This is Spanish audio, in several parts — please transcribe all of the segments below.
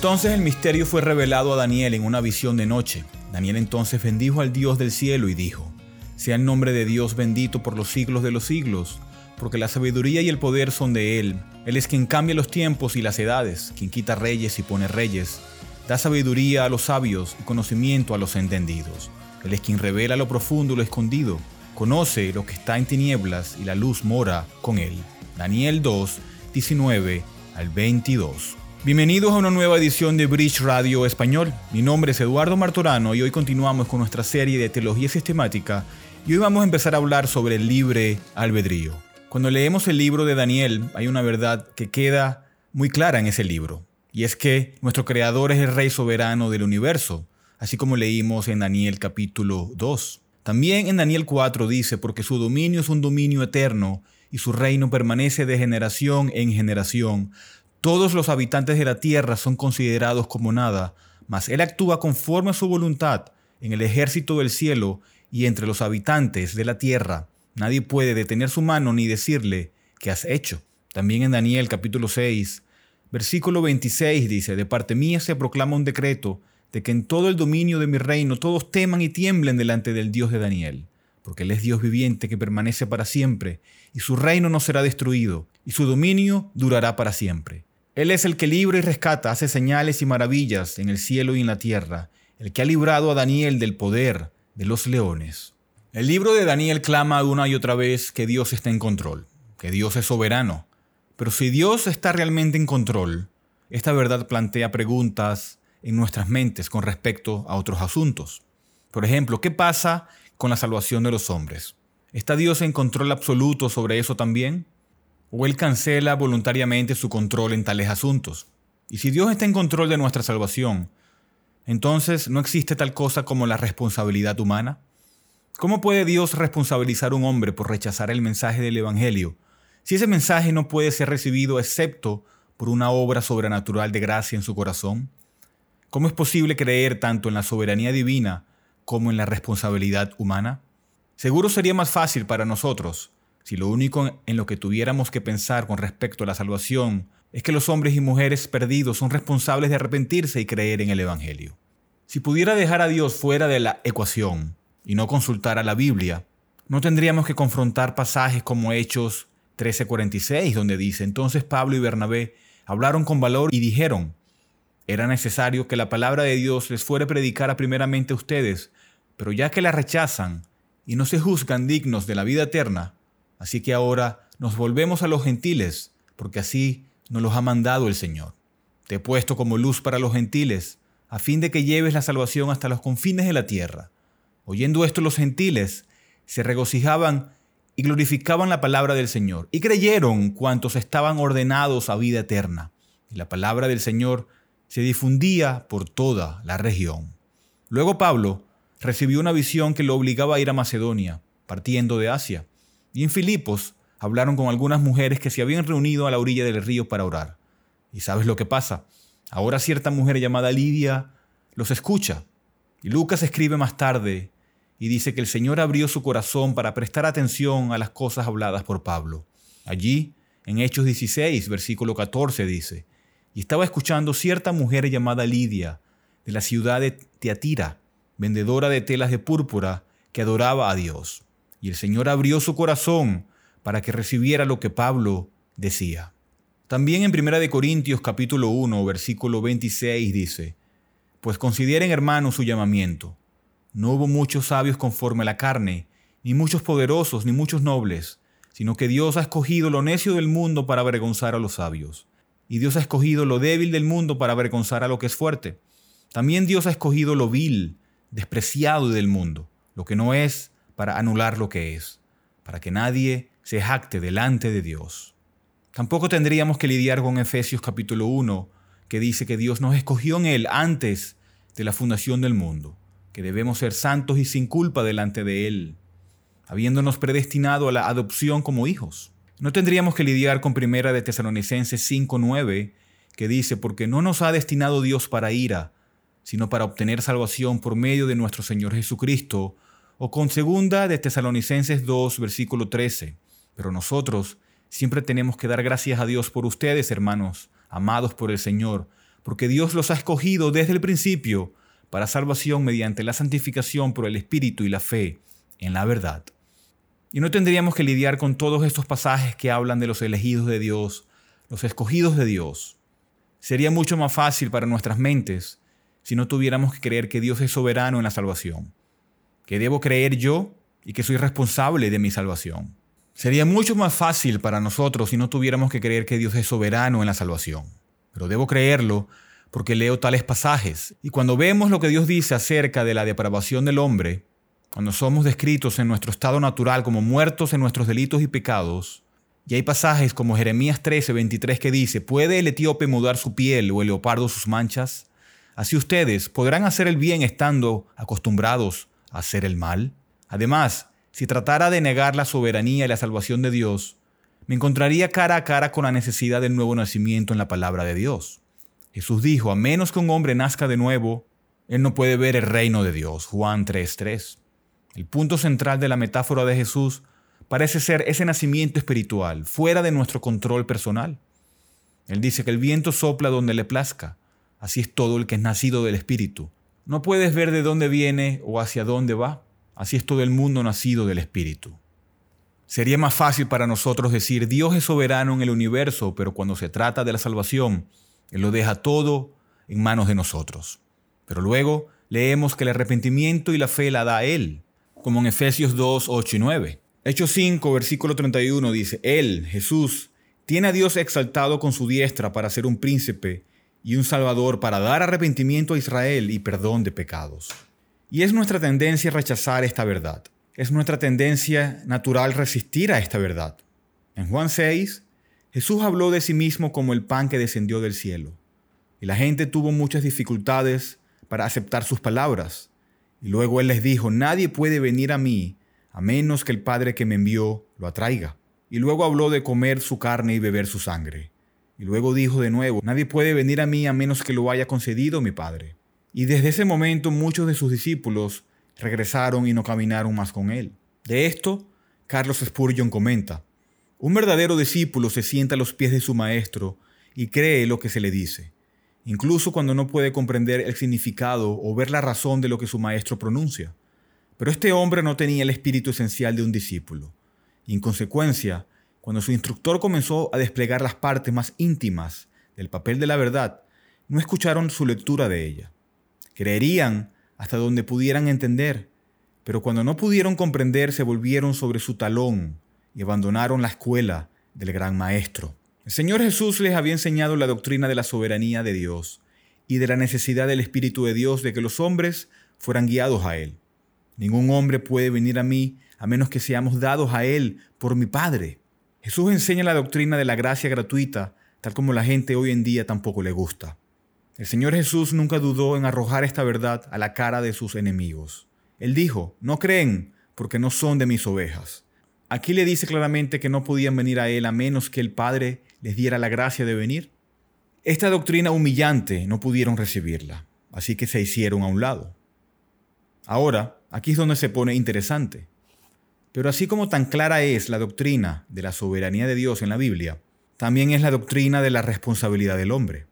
Entonces el misterio fue revelado a Daniel en una visión de noche. Daniel entonces bendijo al Dios del cielo y dijo, Sea el nombre de Dios bendito por los siglos de los siglos, porque la sabiduría y el poder son de Él. Él es quien cambia los tiempos y las edades, quien quita reyes y pone reyes, da sabiduría a los sabios y conocimiento a los entendidos. Él es quien revela lo profundo y lo escondido, conoce lo que está en tinieblas y la luz mora con Él. Daniel 2, 19 al 22. Bienvenidos a una nueva edición de Bridge Radio Español. Mi nombre es Eduardo Martorano y hoy continuamos con nuestra serie de teología sistemática y hoy vamos a empezar a hablar sobre el libre albedrío. Cuando leemos el libro de Daniel hay una verdad que queda muy clara en ese libro y es que nuestro creador es el rey soberano del universo, así como leímos en Daniel capítulo 2. También en Daniel 4 dice, porque su dominio es un dominio eterno y su reino permanece de generación en generación todos los habitantes de la tierra son considerados como nada, mas Él actúa conforme a su voluntad en el ejército del cielo y entre los habitantes de la tierra. Nadie puede detener su mano ni decirle, ¿qué has hecho? También en Daniel capítulo 6, versículo 26 dice, de parte mía se proclama un decreto de que en todo el dominio de mi reino todos teman y tiemblen delante del Dios de Daniel, porque Él es Dios viviente que permanece para siempre, y su reino no será destruido, y su dominio durará para siempre. Él es el que libra y rescata, hace señales y maravillas en el cielo y en la tierra, el que ha librado a Daniel del poder de los leones. El libro de Daniel clama una y otra vez que Dios está en control, que Dios es soberano. Pero si Dios está realmente en control, esta verdad plantea preguntas en nuestras mentes con respecto a otros asuntos. Por ejemplo, ¿qué pasa con la salvación de los hombres? ¿Está Dios en control absoluto sobre eso también? O Él cancela voluntariamente su control en tales asuntos. Y si Dios está en control de nuestra salvación, entonces no existe tal cosa como la responsabilidad humana. ¿Cómo puede Dios responsabilizar a un hombre por rechazar el mensaje del Evangelio si ese mensaje no puede ser recibido excepto por una obra sobrenatural de gracia en su corazón? ¿Cómo es posible creer tanto en la soberanía divina como en la responsabilidad humana? Seguro sería más fácil para nosotros si lo único en lo que tuviéramos que pensar con respecto a la salvación es que los hombres y mujeres perdidos son responsables de arrepentirse y creer en el Evangelio. Si pudiera dejar a Dios fuera de la ecuación y no consultar a la Biblia, no tendríamos que confrontar pasajes como Hechos 13:46, donde dice, entonces Pablo y Bernabé hablaron con valor y dijeron, era necesario que la palabra de Dios les fuera predicada primeramente a ustedes, pero ya que la rechazan y no se juzgan dignos de la vida eterna, Así que ahora nos volvemos a los gentiles, porque así nos los ha mandado el Señor. Te he puesto como luz para los gentiles, a fin de que lleves la salvación hasta los confines de la tierra. Oyendo esto los gentiles se regocijaban y glorificaban la palabra del Señor, y creyeron cuantos estaban ordenados a vida eterna. Y la palabra del Señor se difundía por toda la región. Luego Pablo recibió una visión que lo obligaba a ir a Macedonia, partiendo de Asia. Y en Filipos hablaron con algunas mujeres que se habían reunido a la orilla del río para orar. ¿Y sabes lo que pasa? Ahora cierta mujer llamada Lidia los escucha. Y Lucas escribe más tarde y dice que el Señor abrió su corazón para prestar atención a las cosas habladas por Pablo. Allí, en Hechos 16, versículo 14, dice, y estaba escuchando cierta mujer llamada Lidia, de la ciudad de Teatira, vendedora de telas de púrpura, que adoraba a Dios y el Señor abrió su corazón para que recibiera lo que Pablo decía. También en 1 Corintios capítulo 1, versículo 26 dice, Pues consideren hermanos su llamamiento. No hubo muchos sabios conforme a la carne, ni muchos poderosos, ni muchos nobles, sino que Dios ha escogido lo necio del mundo para avergonzar a los sabios. Y Dios ha escogido lo débil del mundo para avergonzar a lo que es fuerte. También Dios ha escogido lo vil, despreciado del mundo, lo que no es, para anular lo que es, para que nadie se jacte delante de Dios. Tampoco tendríamos que lidiar con Efesios capítulo 1, que dice que Dios nos escogió en Él antes de la fundación del mundo, que debemos ser santos y sin culpa delante de Él, habiéndonos predestinado a la adopción como hijos. No tendríamos que lidiar con Primera de Tesalonicenses 5:9, que dice, porque no nos ha destinado Dios para ira, sino para obtener salvación por medio de nuestro Señor Jesucristo, o con segunda de Tesalonicenses 2, versículo 13. Pero nosotros siempre tenemos que dar gracias a Dios por ustedes, hermanos, amados por el Señor, porque Dios los ha escogido desde el principio para salvación mediante la santificación por el Espíritu y la fe en la verdad. Y no tendríamos que lidiar con todos estos pasajes que hablan de los elegidos de Dios, los escogidos de Dios. Sería mucho más fácil para nuestras mentes si no tuviéramos que creer que Dios es soberano en la salvación, que debo creer yo y que soy responsable de mi salvación. Sería mucho más fácil para nosotros si no tuviéramos que creer que Dios es soberano en la salvación. Pero debo creerlo porque leo tales pasajes. Y cuando vemos lo que Dios dice acerca de la depravación del hombre, cuando somos descritos en nuestro estado natural como muertos en nuestros delitos y pecados, y hay pasajes como Jeremías 13, 23 que dice, ¿puede el etíope mudar su piel o el leopardo sus manchas? Así ustedes podrán hacer el bien estando acostumbrados hacer el mal. Además, si tratara de negar la soberanía y la salvación de Dios, me encontraría cara a cara con la necesidad del nuevo nacimiento en la palabra de Dios. Jesús dijo, a menos que un hombre nazca de nuevo, él no puede ver el reino de Dios. Juan 3.3. El punto central de la metáfora de Jesús parece ser ese nacimiento espiritual, fuera de nuestro control personal. Él dice que el viento sopla donde le plazca. Así es todo el que es nacido del Espíritu. No puedes ver de dónde viene o hacia dónde va. Así es todo el mundo nacido del Espíritu. Sería más fácil para nosotros decir Dios es soberano en el universo, pero cuando se trata de la salvación, Él lo deja todo en manos de nosotros. Pero luego leemos que el arrepentimiento y la fe la da Él, como en Efesios 2, 8 y 9. Hechos 5, versículo 31 dice, Él, Jesús, tiene a Dios exaltado con su diestra para ser un príncipe y un salvador para dar arrepentimiento a Israel y perdón de pecados. Y es nuestra tendencia rechazar esta verdad. Es nuestra tendencia natural resistir a esta verdad. En Juan 6, Jesús habló de sí mismo como el pan que descendió del cielo. Y la gente tuvo muchas dificultades para aceptar sus palabras. Y luego Él les dijo, nadie puede venir a mí a menos que el Padre que me envió lo atraiga. Y luego habló de comer su carne y beber su sangre. Y luego dijo de nuevo, nadie puede venir a mí a menos que lo haya concedido mi Padre. Y desde ese momento muchos de sus discípulos regresaron y no caminaron más con él. De esto, Carlos Spurgeon comenta, un verdadero discípulo se sienta a los pies de su maestro y cree lo que se le dice, incluso cuando no puede comprender el significado o ver la razón de lo que su maestro pronuncia. Pero este hombre no tenía el espíritu esencial de un discípulo, y en consecuencia, cuando su instructor comenzó a desplegar las partes más íntimas del papel de la verdad, no escucharon su lectura de ella. Creerían hasta donde pudieran entender, pero cuando no pudieron comprender se volvieron sobre su talón y abandonaron la escuela del gran maestro. El Señor Jesús les había enseñado la doctrina de la soberanía de Dios y de la necesidad del Espíritu de Dios de que los hombres fueran guiados a Él. Ningún hombre puede venir a mí a menos que seamos dados a Él por mi Padre. Jesús enseña la doctrina de la gracia gratuita, tal como la gente hoy en día tampoco le gusta. El Señor Jesús nunca dudó en arrojar esta verdad a la cara de sus enemigos. Él dijo, no creen porque no son de mis ovejas. Aquí le dice claramente que no podían venir a Él a menos que el Padre les diera la gracia de venir. Esta doctrina humillante no pudieron recibirla, así que se hicieron a un lado. Ahora, aquí es donde se pone interesante. Pero así como tan clara es la doctrina de la soberanía de Dios en la Biblia, también es la doctrina de la responsabilidad del hombre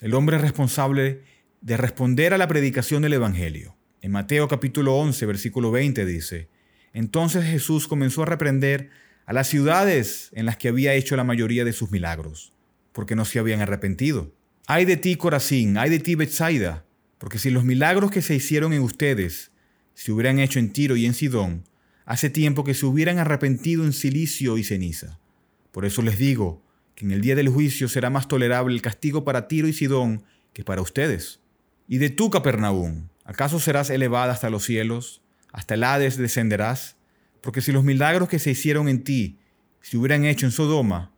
el hombre responsable de responder a la predicación del Evangelio. En Mateo capítulo 11, versículo 20 dice, Entonces Jesús comenzó a reprender a las ciudades en las que había hecho la mayoría de sus milagros, porque no se habían arrepentido. Ay de ti, Corazín, ay de ti, Bethsaida, porque si los milagros que se hicieron en ustedes se hubieran hecho en Tiro y en Sidón, hace tiempo que se hubieran arrepentido en silicio y ceniza. Por eso les digo, en el día del juicio será más tolerable el castigo para Tiro y Sidón que para ustedes. Y de tú, Capernaum, ¿acaso serás elevada hasta los cielos? ¿Hasta el Hades descenderás? Porque si los milagros que se hicieron en ti se hubieran hecho en Sodoma,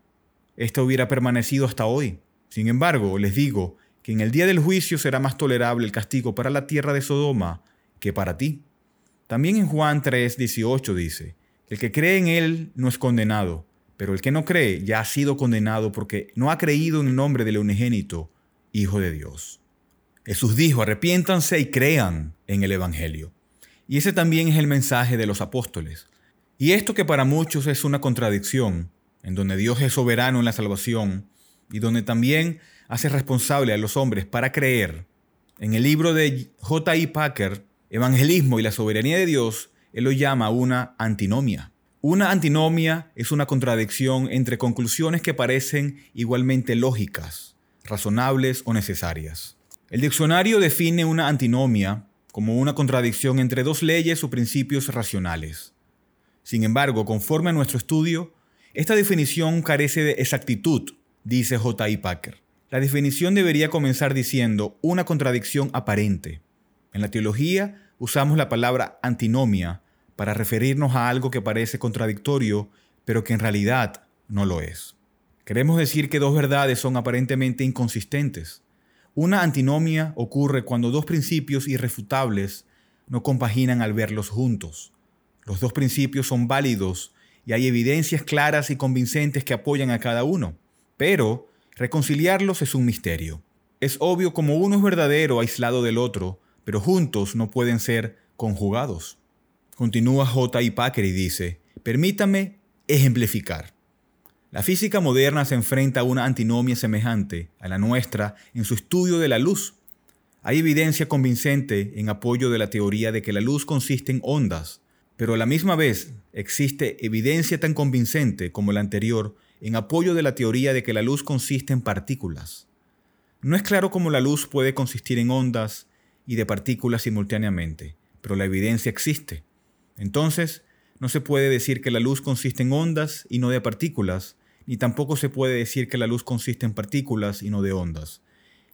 ésta hubiera permanecido hasta hoy. Sin embargo, les digo que en el día del juicio será más tolerable el castigo para la tierra de Sodoma que para ti. También en Juan 3, 18 dice, el que cree en él no es condenado, pero el que no cree ya ha sido condenado porque no ha creído en el nombre del unigénito Hijo de Dios. Jesús dijo, arrepiéntanse y crean en el Evangelio. Y ese también es el mensaje de los apóstoles. Y esto que para muchos es una contradicción, en donde Dios es soberano en la salvación y donde también hace responsable a los hombres para creer. En el libro de J. I. Packer, Evangelismo y la soberanía de Dios, él lo llama una antinomia. Una antinomia es una contradicción entre conclusiones que parecen igualmente lógicas, razonables o necesarias. El diccionario define una antinomia como una contradicción entre dos leyes o principios racionales. Sin embargo, conforme a nuestro estudio, esta definición carece de exactitud, dice J. I. Packer. La definición debería comenzar diciendo una contradicción aparente. En la teología usamos la palabra antinomia para referirnos a algo que parece contradictorio, pero que en realidad no lo es. Queremos decir que dos verdades son aparentemente inconsistentes. Una antinomia ocurre cuando dos principios irrefutables no compaginan al verlos juntos. Los dos principios son válidos y hay evidencias claras y convincentes que apoyan a cada uno. Pero reconciliarlos es un misterio. Es obvio como uno es verdadero aislado del otro, pero juntos no pueden ser conjugados. Continúa J. I. Packer y dice, permítame ejemplificar. La física moderna se enfrenta a una antinomia semejante a la nuestra en su estudio de la luz. Hay evidencia convincente en apoyo de la teoría de que la luz consiste en ondas, pero a la misma vez existe evidencia tan convincente como la anterior en apoyo de la teoría de que la luz consiste en partículas. No es claro cómo la luz puede consistir en ondas y de partículas simultáneamente, pero la evidencia existe. Entonces, no se puede decir que la luz consiste en ondas y no de partículas, ni tampoco se puede decir que la luz consiste en partículas y no de ondas.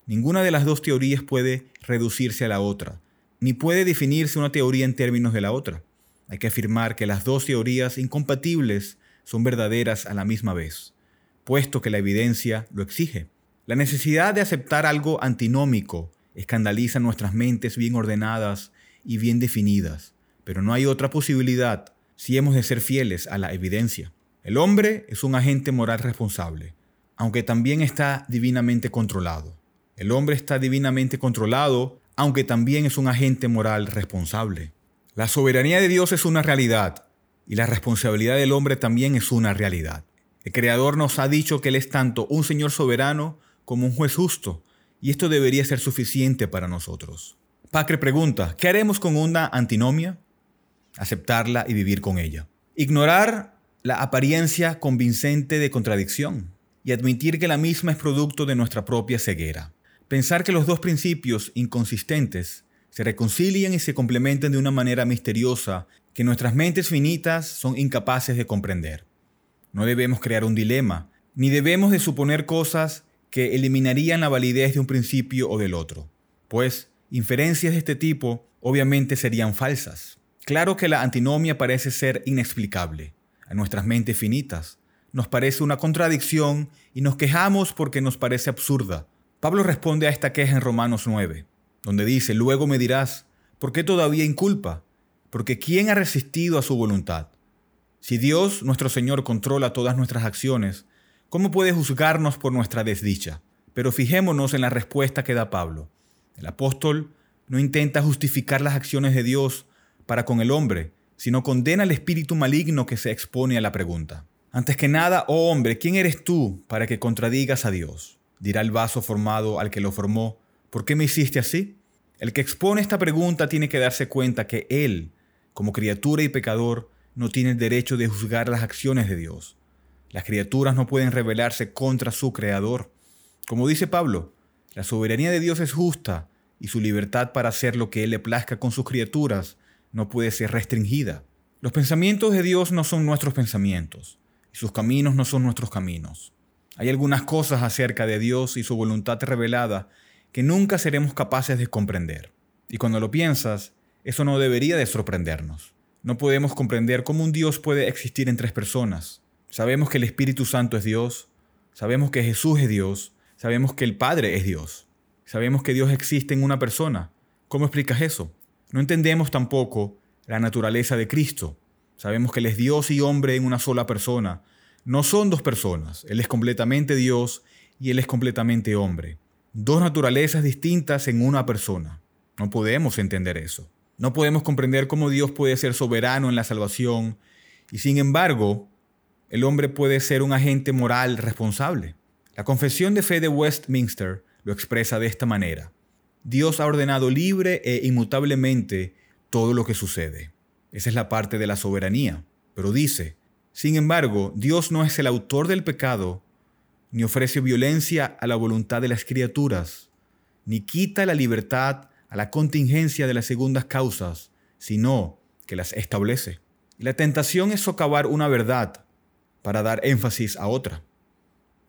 Ninguna de las dos teorías puede reducirse a la otra, ni puede definirse una teoría en términos de la otra. Hay que afirmar que las dos teorías incompatibles son verdaderas a la misma vez, puesto que la evidencia lo exige. La necesidad de aceptar algo antinómico escandaliza nuestras mentes bien ordenadas y bien definidas, pero no hay otra posibilidad si hemos de ser fieles a la evidencia. El hombre es un agente moral responsable, aunque también está divinamente controlado. El hombre está divinamente controlado, aunque también es un agente moral responsable. La soberanía de Dios es una realidad y la responsabilidad del hombre también es una realidad. El Creador nos ha dicho que Él es tanto un Señor soberano como un juez justo, y esto debería ser suficiente para nosotros. Packer pregunta, ¿qué haremos con una antinomia? Aceptarla y vivir con ella. Ignorar la apariencia convincente de contradicción y admitir que la misma es producto de nuestra propia ceguera. Pensar que los dos principios inconsistentes se reconcilian y se complementan de una manera misteriosa que nuestras mentes finitas son incapaces de comprender. No debemos crear un dilema, ni debemos de suponer cosas que eliminarían la validez de un principio o del otro, pues inferencias de este tipo obviamente serían falsas. Claro que la antinomia parece ser inexplicable, a nuestras mentes finitas. Nos parece una contradicción y nos quejamos porque nos parece absurda. Pablo responde a esta queja en Romanos 9, donde dice, luego me dirás, ¿por qué todavía inculpa? Porque ¿quién ha resistido a su voluntad? Si Dios, nuestro Señor, controla todas nuestras acciones, ¿cómo puede juzgarnos por nuestra desdicha? Pero fijémonos en la respuesta que da Pablo. El apóstol no intenta justificar las acciones de Dios para con el hombre, sino condena al espíritu maligno que se expone a la pregunta. Antes que nada, oh hombre, ¿quién eres tú para que contradigas a Dios? Dirá el vaso formado al que lo formó, ¿por qué me hiciste así? El que expone esta pregunta tiene que darse cuenta que él, como criatura y pecador, no tiene el derecho de juzgar las acciones de Dios. Las criaturas no pueden rebelarse contra su Creador. Como dice Pablo, la soberanía de Dios es justa y su libertad para hacer lo que Él le plazca con sus criaturas no puede ser restringida. Los pensamientos de Dios no son nuestros pensamientos, y sus caminos no son nuestros caminos. Hay algunas cosas acerca de Dios y su voluntad revelada que nunca seremos capaces de comprender. Y cuando lo piensas, eso no debería de sorprendernos. No podemos comprender cómo un Dios puede existir en tres personas. Sabemos que el Espíritu Santo es Dios, sabemos que Jesús es Dios, sabemos que el Padre es Dios, sabemos que Dios existe en una persona. ¿Cómo explicas eso? No entendemos tampoco la naturaleza de Cristo. Sabemos que Él es Dios y hombre en una sola persona. No son dos personas. Él es completamente Dios y Él es completamente hombre. Dos naturalezas distintas en una persona. No podemos entender eso. No podemos comprender cómo Dios puede ser soberano en la salvación y sin embargo el hombre puede ser un agente moral responsable. La confesión de fe de Westminster lo expresa de esta manera. Dios ha ordenado libre e inmutablemente todo lo que sucede. Esa es la parte de la soberanía. Pero dice, sin embargo, Dios no es el autor del pecado, ni ofrece violencia a la voluntad de las criaturas, ni quita la libertad a la contingencia de las segundas causas, sino que las establece. La tentación es socavar una verdad para dar énfasis a otra.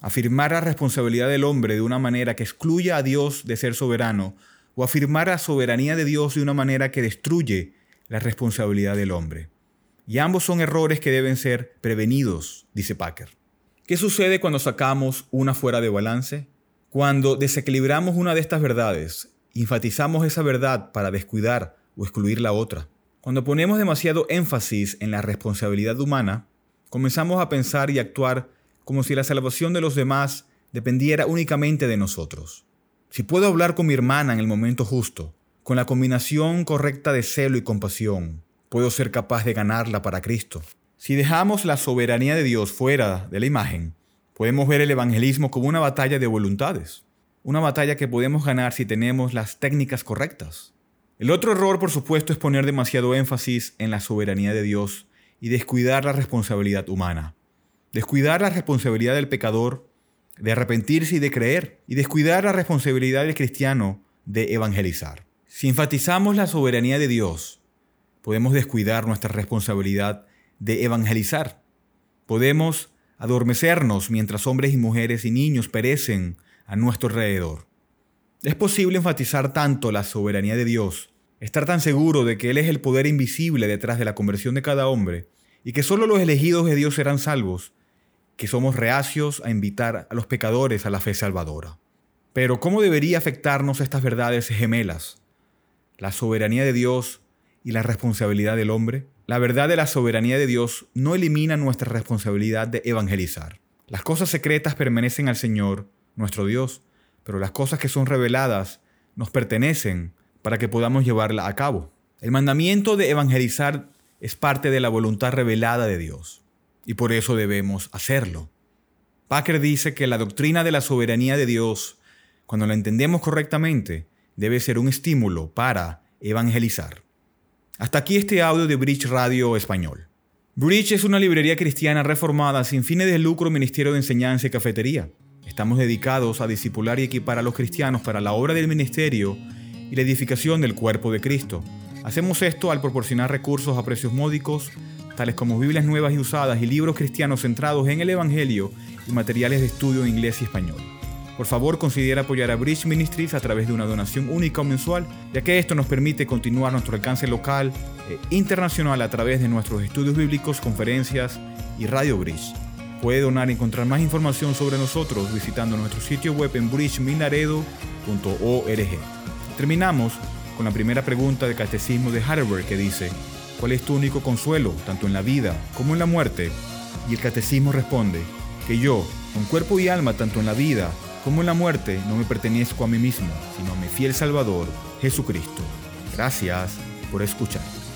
Afirmar la responsabilidad del hombre de una manera que excluya a Dios de ser soberano o afirmar la soberanía de Dios de una manera que destruye la responsabilidad del hombre. Y ambos son errores que deben ser prevenidos, dice Packer. ¿Qué sucede cuando sacamos una fuera de balance? Cuando desequilibramos una de estas verdades, enfatizamos esa verdad para descuidar o excluir la otra. Cuando ponemos demasiado énfasis en la responsabilidad humana, comenzamos a pensar y actuar como si la salvación de los demás dependiera únicamente de nosotros. Si puedo hablar con mi hermana en el momento justo, con la combinación correcta de celo y compasión, puedo ser capaz de ganarla para Cristo. Si dejamos la soberanía de Dios fuera de la imagen, podemos ver el evangelismo como una batalla de voluntades, una batalla que podemos ganar si tenemos las técnicas correctas. El otro error, por supuesto, es poner demasiado énfasis en la soberanía de Dios y descuidar la responsabilidad humana. Descuidar la responsabilidad del pecador de arrepentirse y de creer, y descuidar la responsabilidad del cristiano de evangelizar. Si enfatizamos la soberanía de Dios, podemos descuidar nuestra responsabilidad de evangelizar. Podemos adormecernos mientras hombres y mujeres y niños perecen a nuestro alrededor. Es posible enfatizar tanto la soberanía de Dios, estar tan seguro de que Él es el poder invisible detrás de la conversión de cada hombre, y que solo los elegidos de Dios serán salvos, que somos reacios a invitar a los pecadores a la fe salvadora. Pero ¿cómo debería afectarnos estas verdades gemelas? La soberanía de Dios y la responsabilidad del hombre. La verdad de la soberanía de Dios no elimina nuestra responsabilidad de evangelizar. Las cosas secretas pertenecen al Señor, nuestro Dios, pero las cosas que son reveladas nos pertenecen para que podamos llevarla a cabo. El mandamiento de evangelizar es parte de la voluntad revelada de Dios y por eso debemos hacerlo. Packer dice que la doctrina de la soberanía de Dios, cuando la entendemos correctamente, debe ser un estímulo para evangelizar. Hasta aquí este audio de Bridge Radio Español. Bridge es una librería cristiana reformada sin fines de lucro, ministerio de enseñanza y cafetería. Estamos dedicados a discipular y equipar a los cristianos para la obra del ministerio y la edificación del cuerpo de Cristo. Hacemos esto al proporcionar recursos a precios módicos tales como Biblias nuevas y usadas y libros cristianos centrados en el Evangelio y materiales de estudio en inglés y español. Por favor, considera apoyar a Bridge Ministries a través de una donación única o mensual, ya que esto nos permite continuar nuestro alcance local e internacional a través de nuestros estudios bíblicos, conferencias y Radio Bridge. Puede donar y encontrar más información sobre nosotros visitando nuestro sitio web en bridgeminaredo.org. Terminamos con la primera pregunta del Catecismo de Heidelberg que dice, ¿Cuál es tu único consuelo, tanto en la vida como en la muerte? Y el catecismo responde, que yo, con cuerpo y alma, tanto en la vida como en la muerte, no me pertenezco a mí mismo, sino a mi fiel Salvador, Jesucristo. Gracias por escuchar.